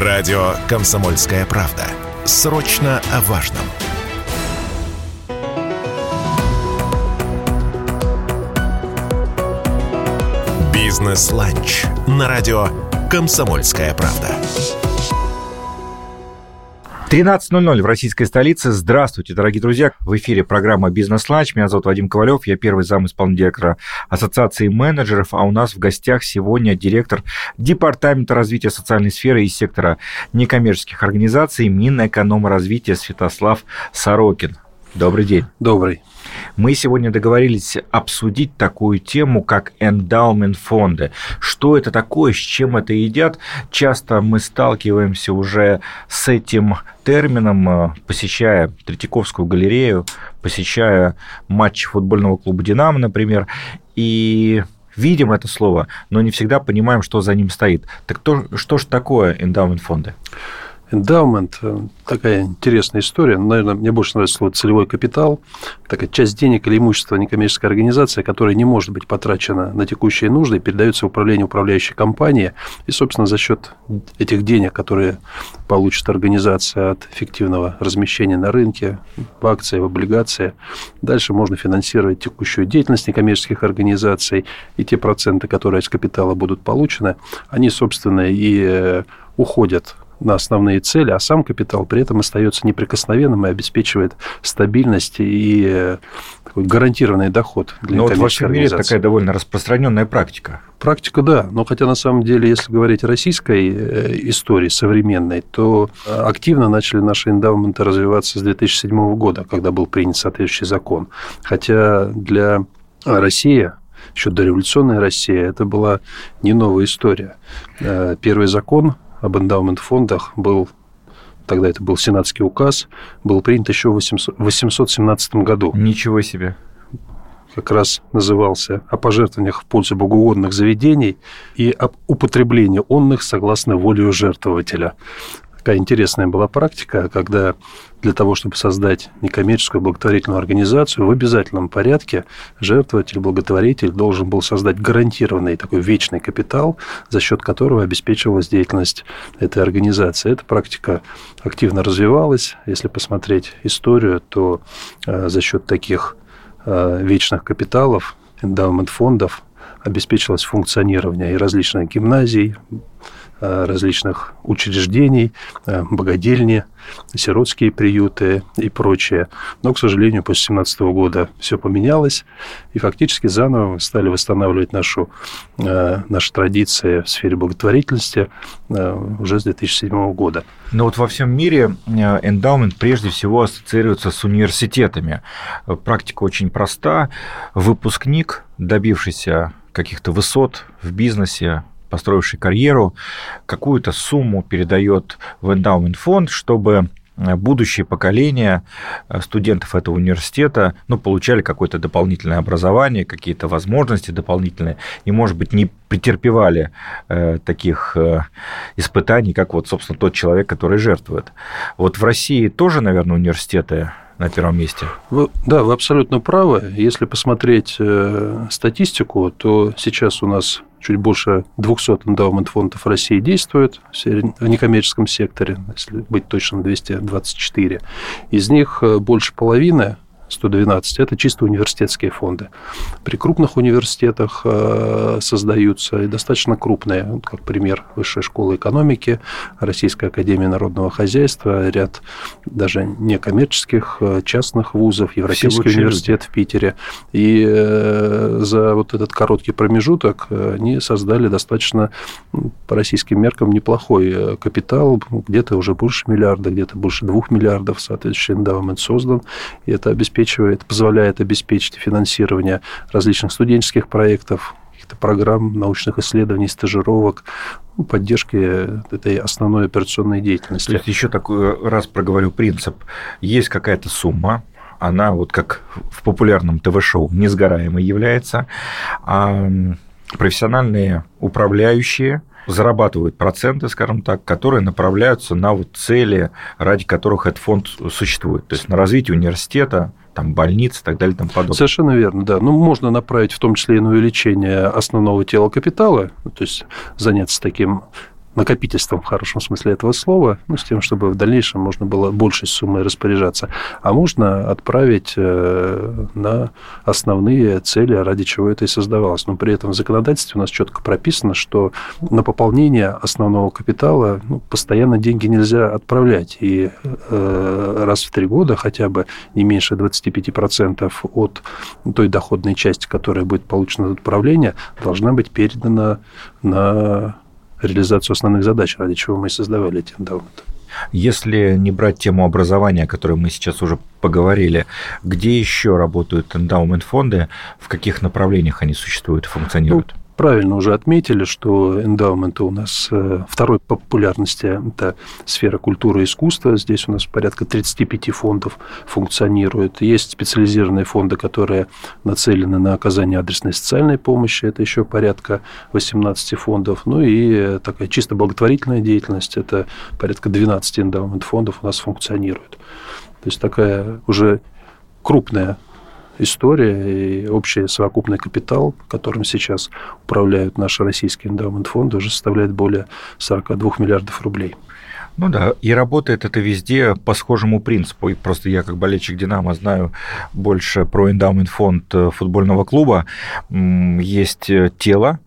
Радио «Комсомольская правда». Срочно о важном. «Бизнес-ланч» на радио «Комсомольская правда». 13.00 в российской столице. Здравствуйте, дорогие друзья. В эфире программа «Бизнес-ланч». Меня зовут Вадим Ковалев. Я первый зам исполнительного директора Ассоциации менеджеров. А у нас в гостях сегодня директор Департамента развития социальной сферы и сектора некоммерческих организаций Минэкономразвития Святослав Сорокин. Добрый день. Добрый. Мы сегодня договорились обсудить такую тему, как эндаумент фонды. Что это такое, с чем это едят? Часто мы сталкиваемся уже с этим термином, э, посещая Третьяковскую галерею, посещая матч футбольного клуба «Динамо», например, и видим это слово, но не всегда понимаем, что за ним стоит. Так то, что же такое эндаумент фонды? Эндаумент такая интересная история. Наверное, мне больше нравится слово «целевой капитал». Такая часть денег или имущества некоммерческой организации, которая не может быть потрачена на текущие нужды, передается в управление управляющей компании. И, собственно, за счет этих денег, которые получит организация от эффективного размещения на рынке, в акции, в облигации, дальше можно финансировать текущую деятельность некоммерческих организаций. И те проценты, которые из капитала будут получены, они, собственно, и э, уходят на основные цели, а сам капитал при этом остается неприкосновенным и обеспечивает стабильность и э, такой гарантированный доход для Но вот во всем мире такая довольно распространенная практика. Практика, да. Но хотя на самом деле, если говорить о российской э, истории современной, то активно начали наши эндаументы развиваться с 2007 года, когда был принят соответствующий закон. Хотя для России еще дореволюционная Россия, это была не новая история. Э, первый закон об эндаумент-фондах был тогда это был сенатский указ, был принят еще в 817 году. Ничего себе. Как раз назывался «О пожертвованиях в пользу богоугодных заведений и об употреблении онных согласно воле жертвователя» такая интересная была практика, когда для того, чтобы создать некоммерческую благотворительную организацию, в обязательном порядке жертвователь, благотворитель должен был создать гарантированный такой вечный капитал, за счет которого обеспечивалась деятельность этой организации. Эта практика активно развивалась. Если посмотреть историю, то э, за счет таких э, вечных капиталов, эндаумент фондов обеспечилось функционирование и различных гимназий, различных учреждений, э, богадельни, сиротские приюты и прочее. Но, к сожалению, после 2017 года все поменялось, и фактически заново стали восстанавливать нашу, э, наши традиции в сфере благотворительности уже с 2007 года. Но вот во всем мире эндаумент прежде всего ассоциируется с университетами. Практика очень проста. Выпускник, добившийся каких-то высот в бизнесе, построивший карьеру, какую-то сумму передает в эндаумент фонд, чтобы э, будущее поколение э, студентов этого университета ну, получали какое-то дополнительное образование, какие-то возможности дополнительные, и, может быть, не претерпевали э, таких э, испытаний, как вот, собственно, тот человек, который жертвует. Вот в России тоже, наверное, университеты на первом месте. Вы, да, вы абсолютно правы. Если посмотреть э, статистику, то сейчас у нас чуть больше 200 эндаумент фондов России действует в некоммерческом секторе, если быть точным, 224. Из них э, больше половины 112 – это чисто университетские фонды. При крупных университетах э, создаются и достаточно крупные, как пример Высшая школа экономики, Российская академия народного хозяйства, ряд даже некоммерческих э, частных вузов, Евразийский университет в Питере. И э, за вот этот короткий промежуток они создали достаточно по российским меркам неплохой капитал, где-то уже больше миллиарда, где-то больше двух миллиардов, соответствующий эндаумент создан, и это обеспечивает обеспечивает, позволяет обеспечить финансирование различных студенческих проектов, каких-то программ научных исследований, стажировок, ну, поддержки этой основной операционной деятельности. То есть еще такой раз проговорю принцип. Есть какая-то сумма, она вот как в популярном ТВ-шоу несгораемой является, а профессиональные управляющие зарабатывают проценты, скажем так, которые направляются на вот цели, ради которых этот фонд существует. То есть на развитие университета, там, больниц и так далее и тому подобное. Совершенно верно, да. Ну, можно направить в том числе и на увеличение основного тела капитала, то есть заняться таким накопительством в хорошем смысле этого слова, ну, с тем, чтобы в дальнейшем можно было большей суммой распоряжаться, а можно отправить э, на основные цели, ради чего это и создавалось. Но при этом в законодательстве у нас четко прописано, что на пополнение основного капитала ну, постоянно деньги нельзя отправлять. И э, раз в три года хотя бы не меньше 25% от той доходной части, которая будет получена от отправления, должна быть передана на реализацию основных задач, ради чего мы и создавали эти эндаументы. Если не брать тему образования, о которой мы сейчас уже поговорили, где еще работают эндаумент-фонды, в каких направлениях они существуют и функционируют? Правильно уже отметили, что эндаументы у нас э, второй по популярности – это сфера культуры и искусства. Здесь у нас порядка 35 фондов функционирует. Есть специализированные фонды, которые нацелены на оказание адресной социальной помощи. Это еще порядка 18 фондов. Ну и такая чисто благотворительная деятельность – это порядка 12 эндаумент-фондов у нас функционирует. То есть такая уже крупная история и общий совокупный капитал, которым сейчас управляют наши российские эндаумент-фонды, уже составляет более 42 миллиардов рублей. Ну да, и работает это везде по схожему принципу. И просто я, как болельщик «Динамо», знаю больше про эндаумент фонд э, футбольного клуба. Есть э, тело,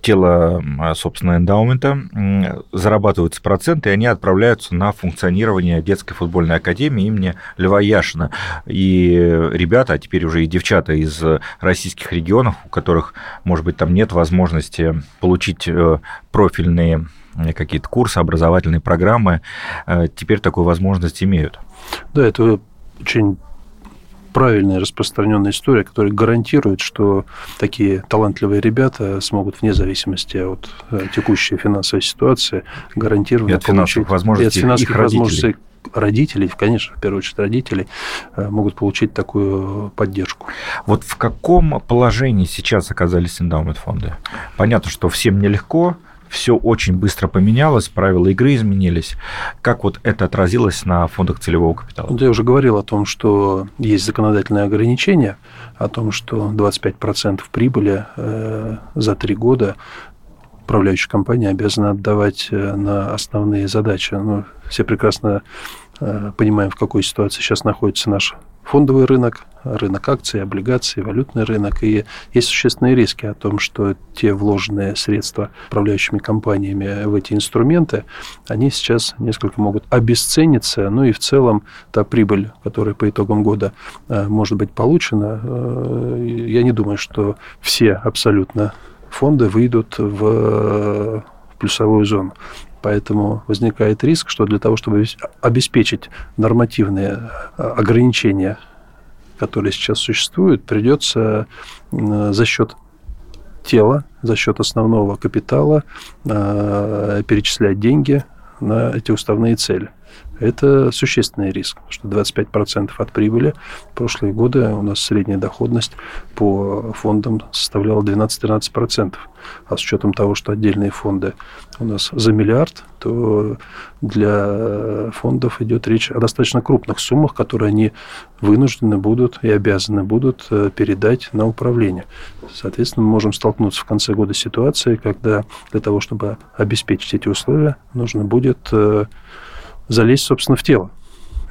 тело, собственно, эндаумента, зарабатываются проценты, и они отправляются на функционирование детской футбольной академии имени Льва Яшина. И ребята, а теперь уже и девчата из российских регионов, у которых, может быть, там нет возможности получить э, профильные какие-то курсы, образовательные программы, э, теперь такую возможность имеют. Да, это очень правильная распространенная история, которая гарантирует, что такие талантливые ребята смогут вне зависимости от э, текущей финансовой ситуации гарантированно и от финансовых возможностей, и от финансовых их возможностей родителей, конечно, в первую очередь родителей, э, могут получить такую поддержку. Вот в каком положении сейчас оказались эндаумент-фонды? Понятно, что всем нелегко, все очень быстро поменялось, правила игры изменились. Как вот это отразилось на фондах целевого капитала? Я уже говорил о том, что есть законодательные ограничения, о том, что 25% прибыли э, за три года управляющая компания обязана отдавать э, на основные задачи. Ну, все прекрасно э, понимаем, в какой ситуации сейчас находится наш фондовый рынок, рынок акций, облигаций, валютный рынок. И есть существенные риски о том, что те вложенные средства управляющими компаниями в эти инструменты, они сейчас несколько могут обесцениться. Ну и в целом та прибыль, которая по итогам года э, может быть получена, э, я не думаю, что все абсолютно фонды выйдут в плюсовую зону. Поэтому возникает риск, что для того, чтобы обеспечить нормативные э, ограничения, которые сейчас существуют, придется за счет тела, за счет основного капитала э, перечислять деньги на эти уставные цели это существенный риск, что 25% от прибыли в прошлые годы у нас средняя доходность по фондам составляла 12-13%. А с учетом того, что отдельные фонды у нас за миллиард, то для фондов идет речь о достаточно крупных суммах, которые они вынуждены будут и обязаны будут э, передать на управление. Соответственно, мы можем столкнуться в конце года с ситуацией, когда для того, чтобы обеспечить эти условия, нужно будет э, залезть, собственно, в тело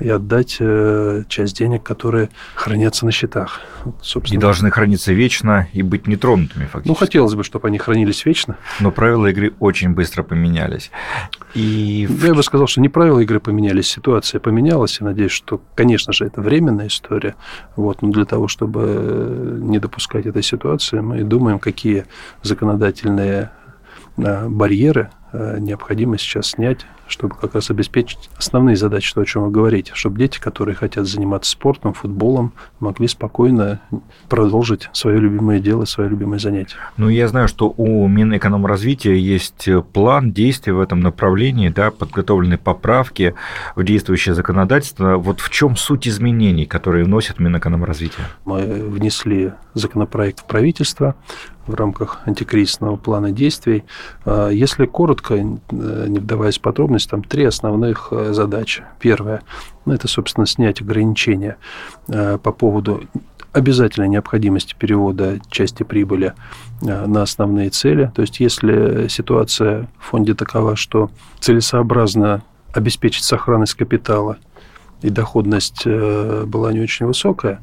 и отдать э, часть денег, которые хранятся на счетах. Собственно. И должны храниться вечно и быть нетронутыми, фактически. Ну, хотелось бы, чтобы они хранились вечно. Но правила игры очень быстро поменялись. И... Я бы сказал, что не правила игры поменялись, ситуация поменялась. И надеюсь, что, конечно же, это временная история. Вот, но для того, чтобы не допускать этой ситуации, мы думаем, какие законодательные э, барьеры э, необходимо сейчас снять чтобы как раз обеспечить основные задачи, то, о чем вы говорите, чтобы дети, которые хотят заниматься спортом, футболом, могли спокойно продолжить свое любимое дело, свое любимое занятие. Ну, я знаю, что у Минэкономразвития есть план действий в этом направлении, да, подготовлены поправки в действующее законодательство. Вот в чем суть изменений, которые вносит Минэкономразвитие? Мы внесли законопроект в правительство, в рамках антикризисного плана действий. А, если коротко, э, не вдаваясь в подробности, там три основных э, задачи. Первое ну, – это, собственно, снять ограничения э, по поводу обязательной необходимости перевода части прибыли на основные цели. То есть, если ситуация в фонде такова, что целесообразно обеспечить сохранность капитала и доходность была не очень высокая,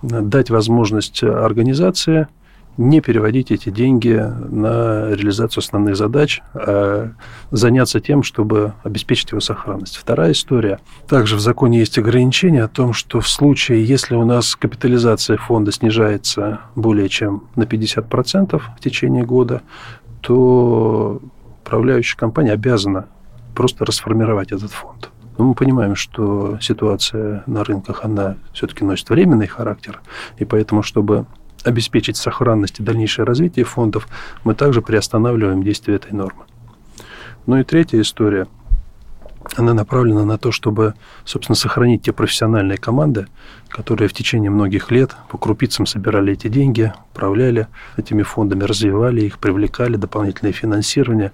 дать возможность организации не переводить эти деньги на реализацию основных задач, а заняться тем, чтобы обеспечить его сохранность. Вторая история. Также в законе есть ограничение о том, что в случае, если у нас капитализация фонда снижается более чем на 50% в течение года, то управляющая компания обязана просто расформировать этот фонд. Но мы понимаем, что ситуация на рынках, она все-таки носит временный характер, и поэтому, чтобы обеспечить сохранность и дальнейшее развитие фондов, мы также приостанавливаем действие этой нормы. Ну и третья история – она направлена на то, чтобы, собственно, сохранить те профессиональные команды, которые в течение многих лет по крупицам собирали эти деньги, управляли этими фондами, развивали их, привлекали дополнительное финансирование.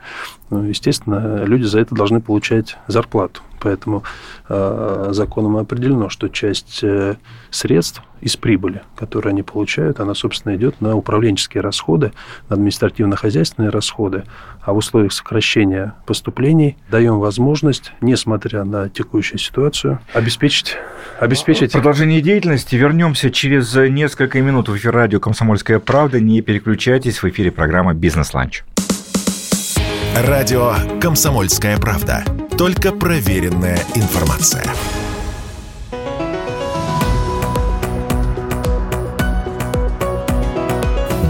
Ну, естественно, люди за это должны получать зарплату. Поэтому э, законом определено, что часть э, средств из прибыли, которые они получают, она, собственно, идет на управленческие расходы, на административно-хозяйственные расходы, а в условиях сокращения поступлений даем возможность, несмотря на текущую ситуацию, обеспечить... обеспечить... Продолжение деятельности. Вернемся через несколько минут в эфир радио «Комсомольская правда». Не переключайтесь, в эфире программа «Бизнес-ланч». Радио «Комсомольская правда». Только проверенная информация.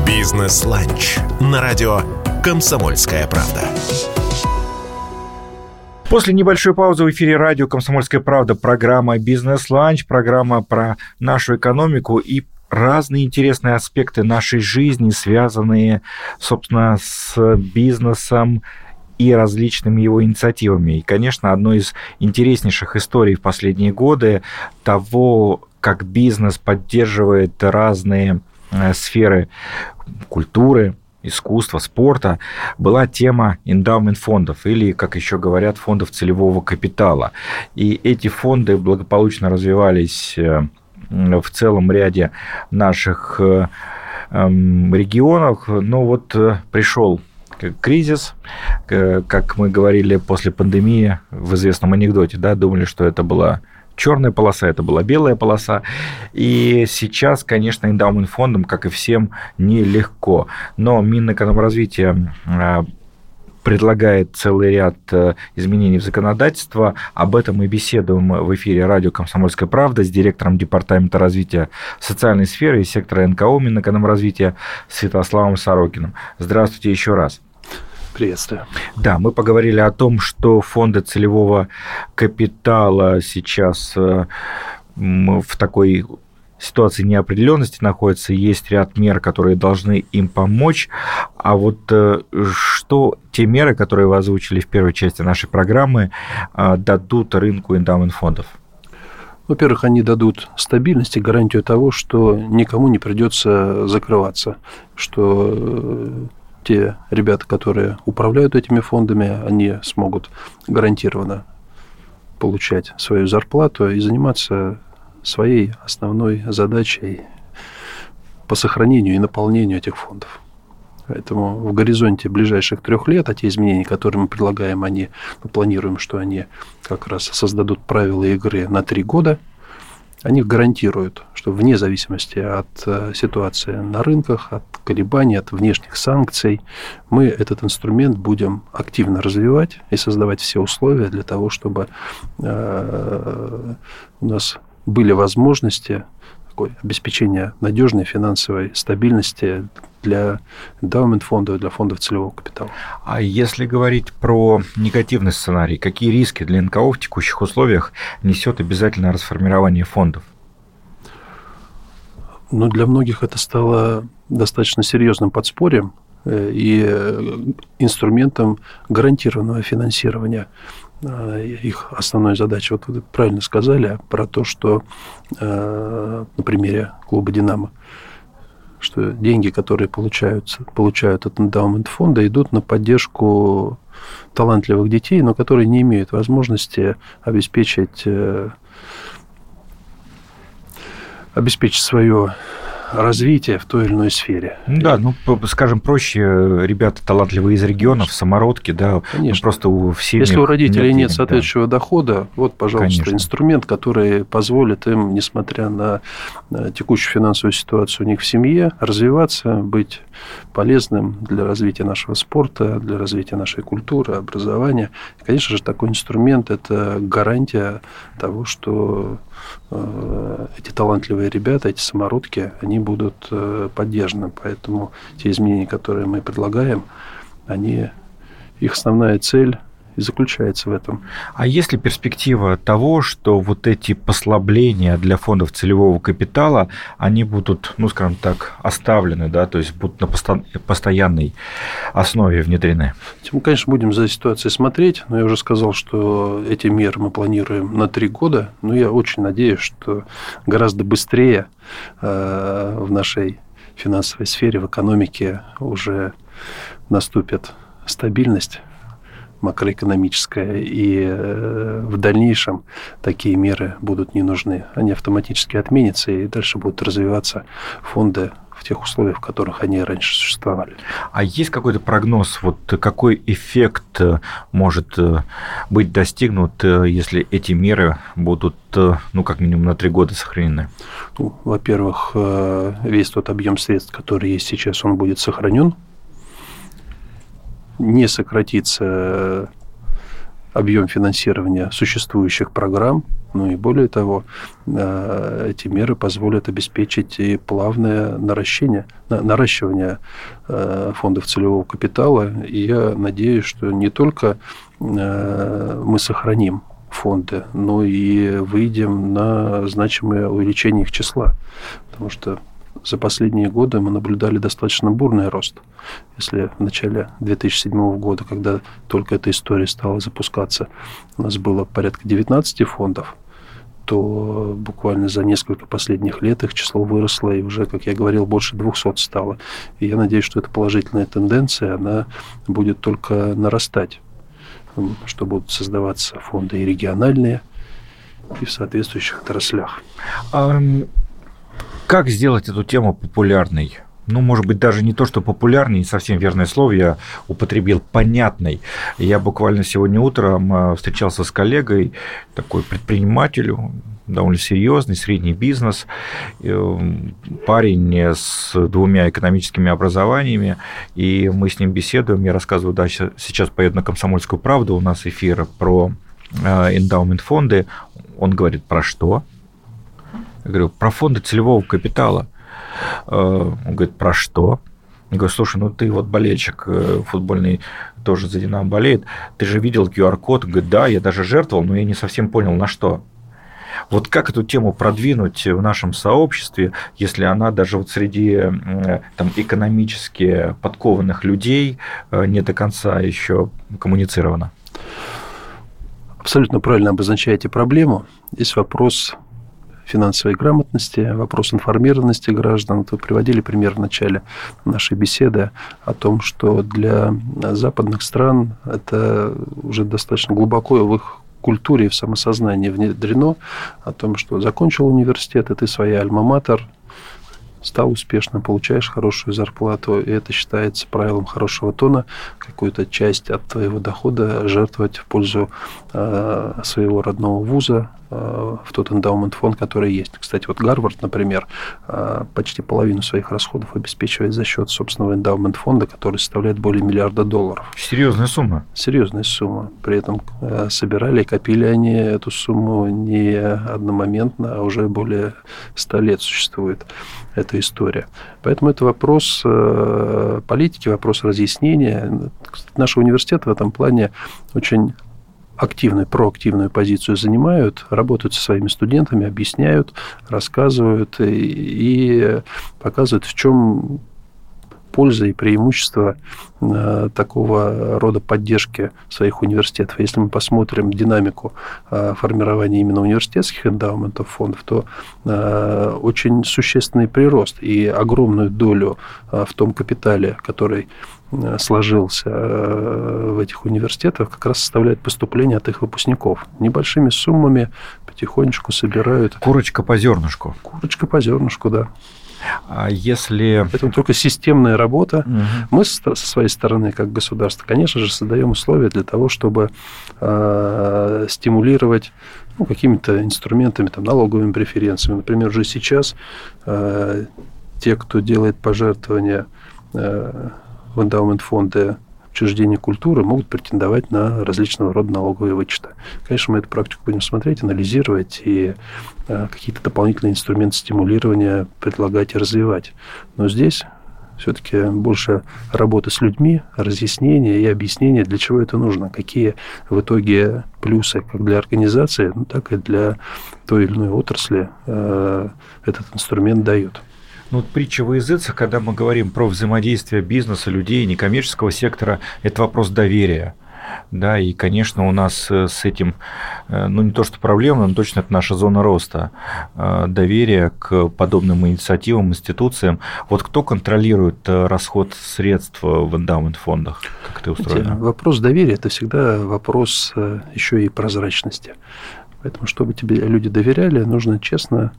«Бизнес-ланч» на радио «Комсомольская правда». После небольшой паузы в эфире радио «Комсомольская правда» программа «Бизнес-ланч», программа про нашу экономику и разные интересные аспекты нашей жизни, связанные, собственно, с бизнесом, и различными его инициативами. И, конечно, одной из интереснейших историй в последние годы того, как бизнес поддерживает разные э, сферы культуры, искусства, спорта, была тема эндаумент фондов или, как еще говорят, фондов целевого капитала. И эти фонды благополучно развивались э, в целом ряде наших э, эм, регионов. Но вот пришел кризис, как мы говорили после пандемии в известном анекдоте, да, думали, что это была черная полоса, это была белая полоса. И сейчас, конечно, эндаумент фондом, как и всем, нелегко. Но Минэкономразвития а, предлагает целый ряд э, изменений в законодательство. Об этом мы беседуем в эфире радио «Комсомольская правда» с директором Департамента развития социальной сферы и сектора НКО Минэкономразвития Святославом Сорокиным. Здравствуйте еще раз. Приветствую. Да, мы поговорили о том, что фонды целевого капитала сейчас э, в такой ситуации неопределенности находятся, есть ряд мер, которые должны им помочь. А вот э, что те меры, которые вы озвучили в первой части нашей программы, э, дадут рынку эндаумент фондов? Во-первых, они дадут стабильность и гарантию того, что никому не придется закрываться, что те ребята, которые управляют этими фондами, они смогут гарантированно получать свою зарплату и заниматься своей основной задачей по сохранению и наполнению этих фондов. Поэтому в горизонте ближайших трех лет, а те изменения, которые мы предлагаем, они, мы планируем, что они как раз создадут правила игры на три года – они гарантируют, что вне зависимости от э, ситуации на рынках, от колебаний, от внешних санкций, мы этот инструмент будем активно развивать и создавать все условия для того, чтобы э, у нас были возможности обеспечения надежной финансовой стабильности для эндаумент фондов, для фондов целевого капитала. А если говорить про негативный сценарий, какие риски для НКО в текущих условиях несет обязательное расформирование фондов? Ну, для многих это стало достаточно серьезным подспорьем э, и э, инструментом гарантированного финансирования э, их основной задачи. Вот вы правильно сказали про то, что на примере клуба «Динамо», что деньги, которые получаются, получают от эндаумент фонда, идут на поддержку талантливых детей, но которые не имеют возможности обеспечить обеспечить свое развития в той или иной сфере. Да, ну, скажем проще, ребята талантливые из регионов, самородки, да, ну, Конечно. просто у всех Если у родителей нет, нет соответствующего да. дохода, вот, пожалуйста, Конечно. инструмент, который позволит им, несмотря на текущую финансовую ситуацию у них в семье, развиваться, быть полезным для развития нашего спорта, для развития нашей культуры, образования. И, конечно же, такой инструмент – это гарантия того, что Э, эти талантливые ребята, эти самородки, они будут э, поддержаны. Поэтому те изменения, которые мы предлагаем, они, их основная цель и заключается в этом. А есть ли перспектива того, что вот эти послабления для фондов целевого капитала, они будут, ну, скажем так, оставлены, да, то есть будут на постоянной основе внедрены? Мы, конечно, будем за ситуацией смотреть, но я уже сказал, что эти меры мы планируем на три года, но я очень надеюсь, что гораздо быстрее э, в нашей финансовой сфере, в экономике уже наступит стабильность макроэкономическая, и э, в дальнейшем такие меры будут не нужны. Они автоматически отменятся, и дальше будут развиваться фонды в тех условиях, в которых они раньше существовали. А есть какой-то прогноз, вот какой эффект э, может э, быть достигнут, если эти меры будут, ну, как минимум на три года сохранены? Ну, во-первых, весь тот объем средств, который есть сейчас, он будет сохранен не сократится э, объем финансирования существующих программ, ну и более того, э, эти меры позволят обеспечить и плавное наращение, наращивание э, фондов целевого капитала. И я надеюсь, что не только мы сохраним фонды, но и выйдем на значимое увеличение их числа. Потому что за последние годы мы наблюдали достаточно бурный рост. Если в начале 2007 года, когда только эта история стала запускаться, у нас было порядка 19 фондов, то буквально за несколько последних лет их число выросло, и уже, как я говорил, больше 200 стало. И я надеюсь, что эта положительная тенденция, она будет только нарастать, что будут создаваться фонды и региональные, и в соответствующих отраслях. Как сделать эту тему популярной? ну, может быть, даже не то, что популярный, не совсем верное слово я употребил, понятный. Я буквально сегодня утром э, встречался с коллегой, такой предприниматель, довольно серьезный, средний бизнес, э, парень с двумя экономическими образованиями, и мы с ним беседуем, я рассказываю, да, сейчас поеду на «Комсомольскую правду», у нас эфир про э, эндаумент фонды, он говорит, про что? Я говорю, про фонды целевого капитала. Э, он говорит, про что? Я говорю, слушай, ну ты вот болельщик э, футбольный, тоже за Динамо болеет, ты же видел QR-код? Говорит, да, я даже жертвовал, но я не совсем понял, на что. Вот как эту тему продвинуть в нашем сообществе, если она даже вот среди там, экономически подкованных людей э, не до конца еще коммуницирована? Абсолютно правильно обозначаете проблему. Здесь вопрос финансовой грамотности, вопрос информированности граждан. Вы приводили пример в начале нашей беседы о том, что для западных стран это уже достаточно глубоко в их культуре и в самосознании внедрено о том, что закончил университет, и ты своя альма-матер, стал успешным, получаешь хорошую зарплату, и это считается правилом хорошего тона, какую-то часть от твоего дохода жертвовать в пользу э, своего родного вуза, в тот эндаумент фонд, который есть. Кстати, вот Гарвард, например, э, почти половину своих расходов обеспечивает за счет собственного эндаумент фонда, который составляет более миллиарда долларов. Серьезная сумма. Серьезная сумма. При этом э, собирали и копили они эту сумму не одномоментно, а уже более ста лет существует эта история. Поэтому это вопрос э, политики, вопрос разъяснения. Наш университет в этом плане очень активную, проактивную позицию занимают, работают со своими студентами, объясняют, рассказывают и, и показывают, в чем польза и преимущества э, такого рода поддержки своих университетов. Если мы посмотрим динамику э, формирования именно университетских эндаументов фондов, то э, очень существенный прирост и огромную долю в том капитале, который сложился в этих университетах, как раз составляет поступление от их выпускников. Небольшими суммами потихонечку собирают. Курочка по зернышку. Курочка по зернышку, да. А если... Это только системная работа. Угу. Мы со своей стороны, как государство, конечно же, создаем условия для того, чтобы э, стимулировать ну, какими-то инструментами, там, налоговыми преференциями. Например, уже сейчас э, те, кто делает пожертвования э, в эндаумент фонды учреждения культуры могут претендовать на различного рода налоговые вычеты. Конечно, мы эту практику будем смотреть, анализировать и э, какие-то дополнительные инструменты стимулирования предлагать и развивать. Но здесь все-таки больше работы с людьми, разъяснения и объяснения, для чего это нужно, какие в итоге плюсы как для организации, ну, так и для той или иной отрасли э, этот инструмент дает. Ну, вот притча во языцах, когда мы говорим про взаимодействие бизнеса, людей, некоммерческого сектора, это вопрос доверия. Да, и, конечно, у нас э, с этим, э, ну, не то что проблема, но точно это наша зона роста. Э, доверие к подобным инициативам, институциям. Вот кто контролирует расход средств в эндаумент фондах? Как это устроено? Вопрос доверия – это всегда вопрос еще и прозрачности. Поэтому, чтобы тебе люди доверяли, нужно честно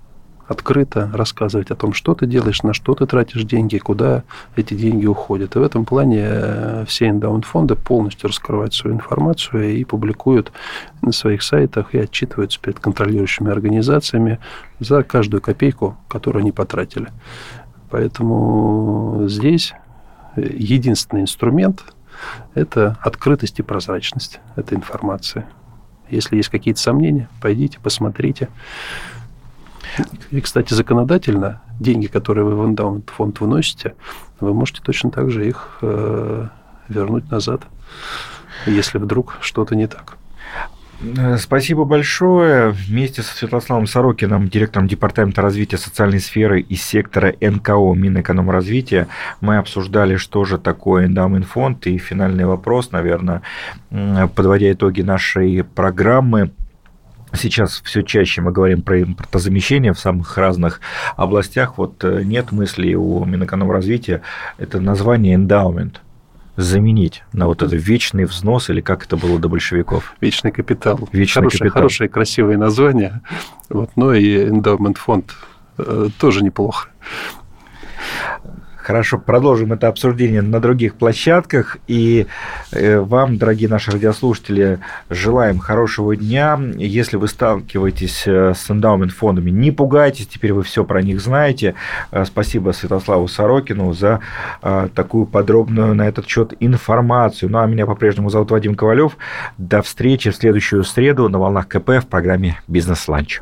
открыто рассказывать о том, что ты делаешь, на что ты тратишь деньги, куда эти деньги уходят. И в этом плане э, все эндаунт-фонды полностью раскрывают свою информацию и публикуют на своих сайтах и отчитываются перед контролирующими организациями за каждую копейку, которую они потратили. Поэтому здесь единственный инструмент – это открытость и прозрачность этой информации. Если есть какие-то сомнения, пойдите, посмотрите. И, кстати, законодательно деньги, которые вы в эндаумент фонд выносите, вы можете точно так же их э, вернуть назад, если вдруг что-то не так. Э, спасибо большое. Вместе со Святославом Сорокиным, директором Департамента развития социальной сферы из сектора НКО Минэкономразвития, мы обсуждали, что же такое эндаумент фонд. И финальный вопрос, наверное, подводя итоги нашей программы – Сейчас все чаще мы говорим про импортозамещение в самых разных областях. Вот э, нет мысли у Минэкономразвития это название эндаумент заменить на вот это вечный взнос, или как это было до большевиков? Вечный капитал. Вечный хорошее, капитал. Хорошее, красивое название. Вот, но и эндаумент фонд э, тоже неплохо. Хорошо, продолжим это обсуждение на других площадках. И э, вам, дорогие наши радиослушатели, желаем хорошего дня. Если вы сталкиваетесь э, с эндаумент фондами, не пугайтесь, теперь вы все про них знаете. Э, спасибо Святославу Сорокину за такую подробную на этот счет информацию. Ну а меня по-прежнему зовут Вадим Ковалев. До встречи в следующую среду на волнах КП в программе «Бизнес-ланч».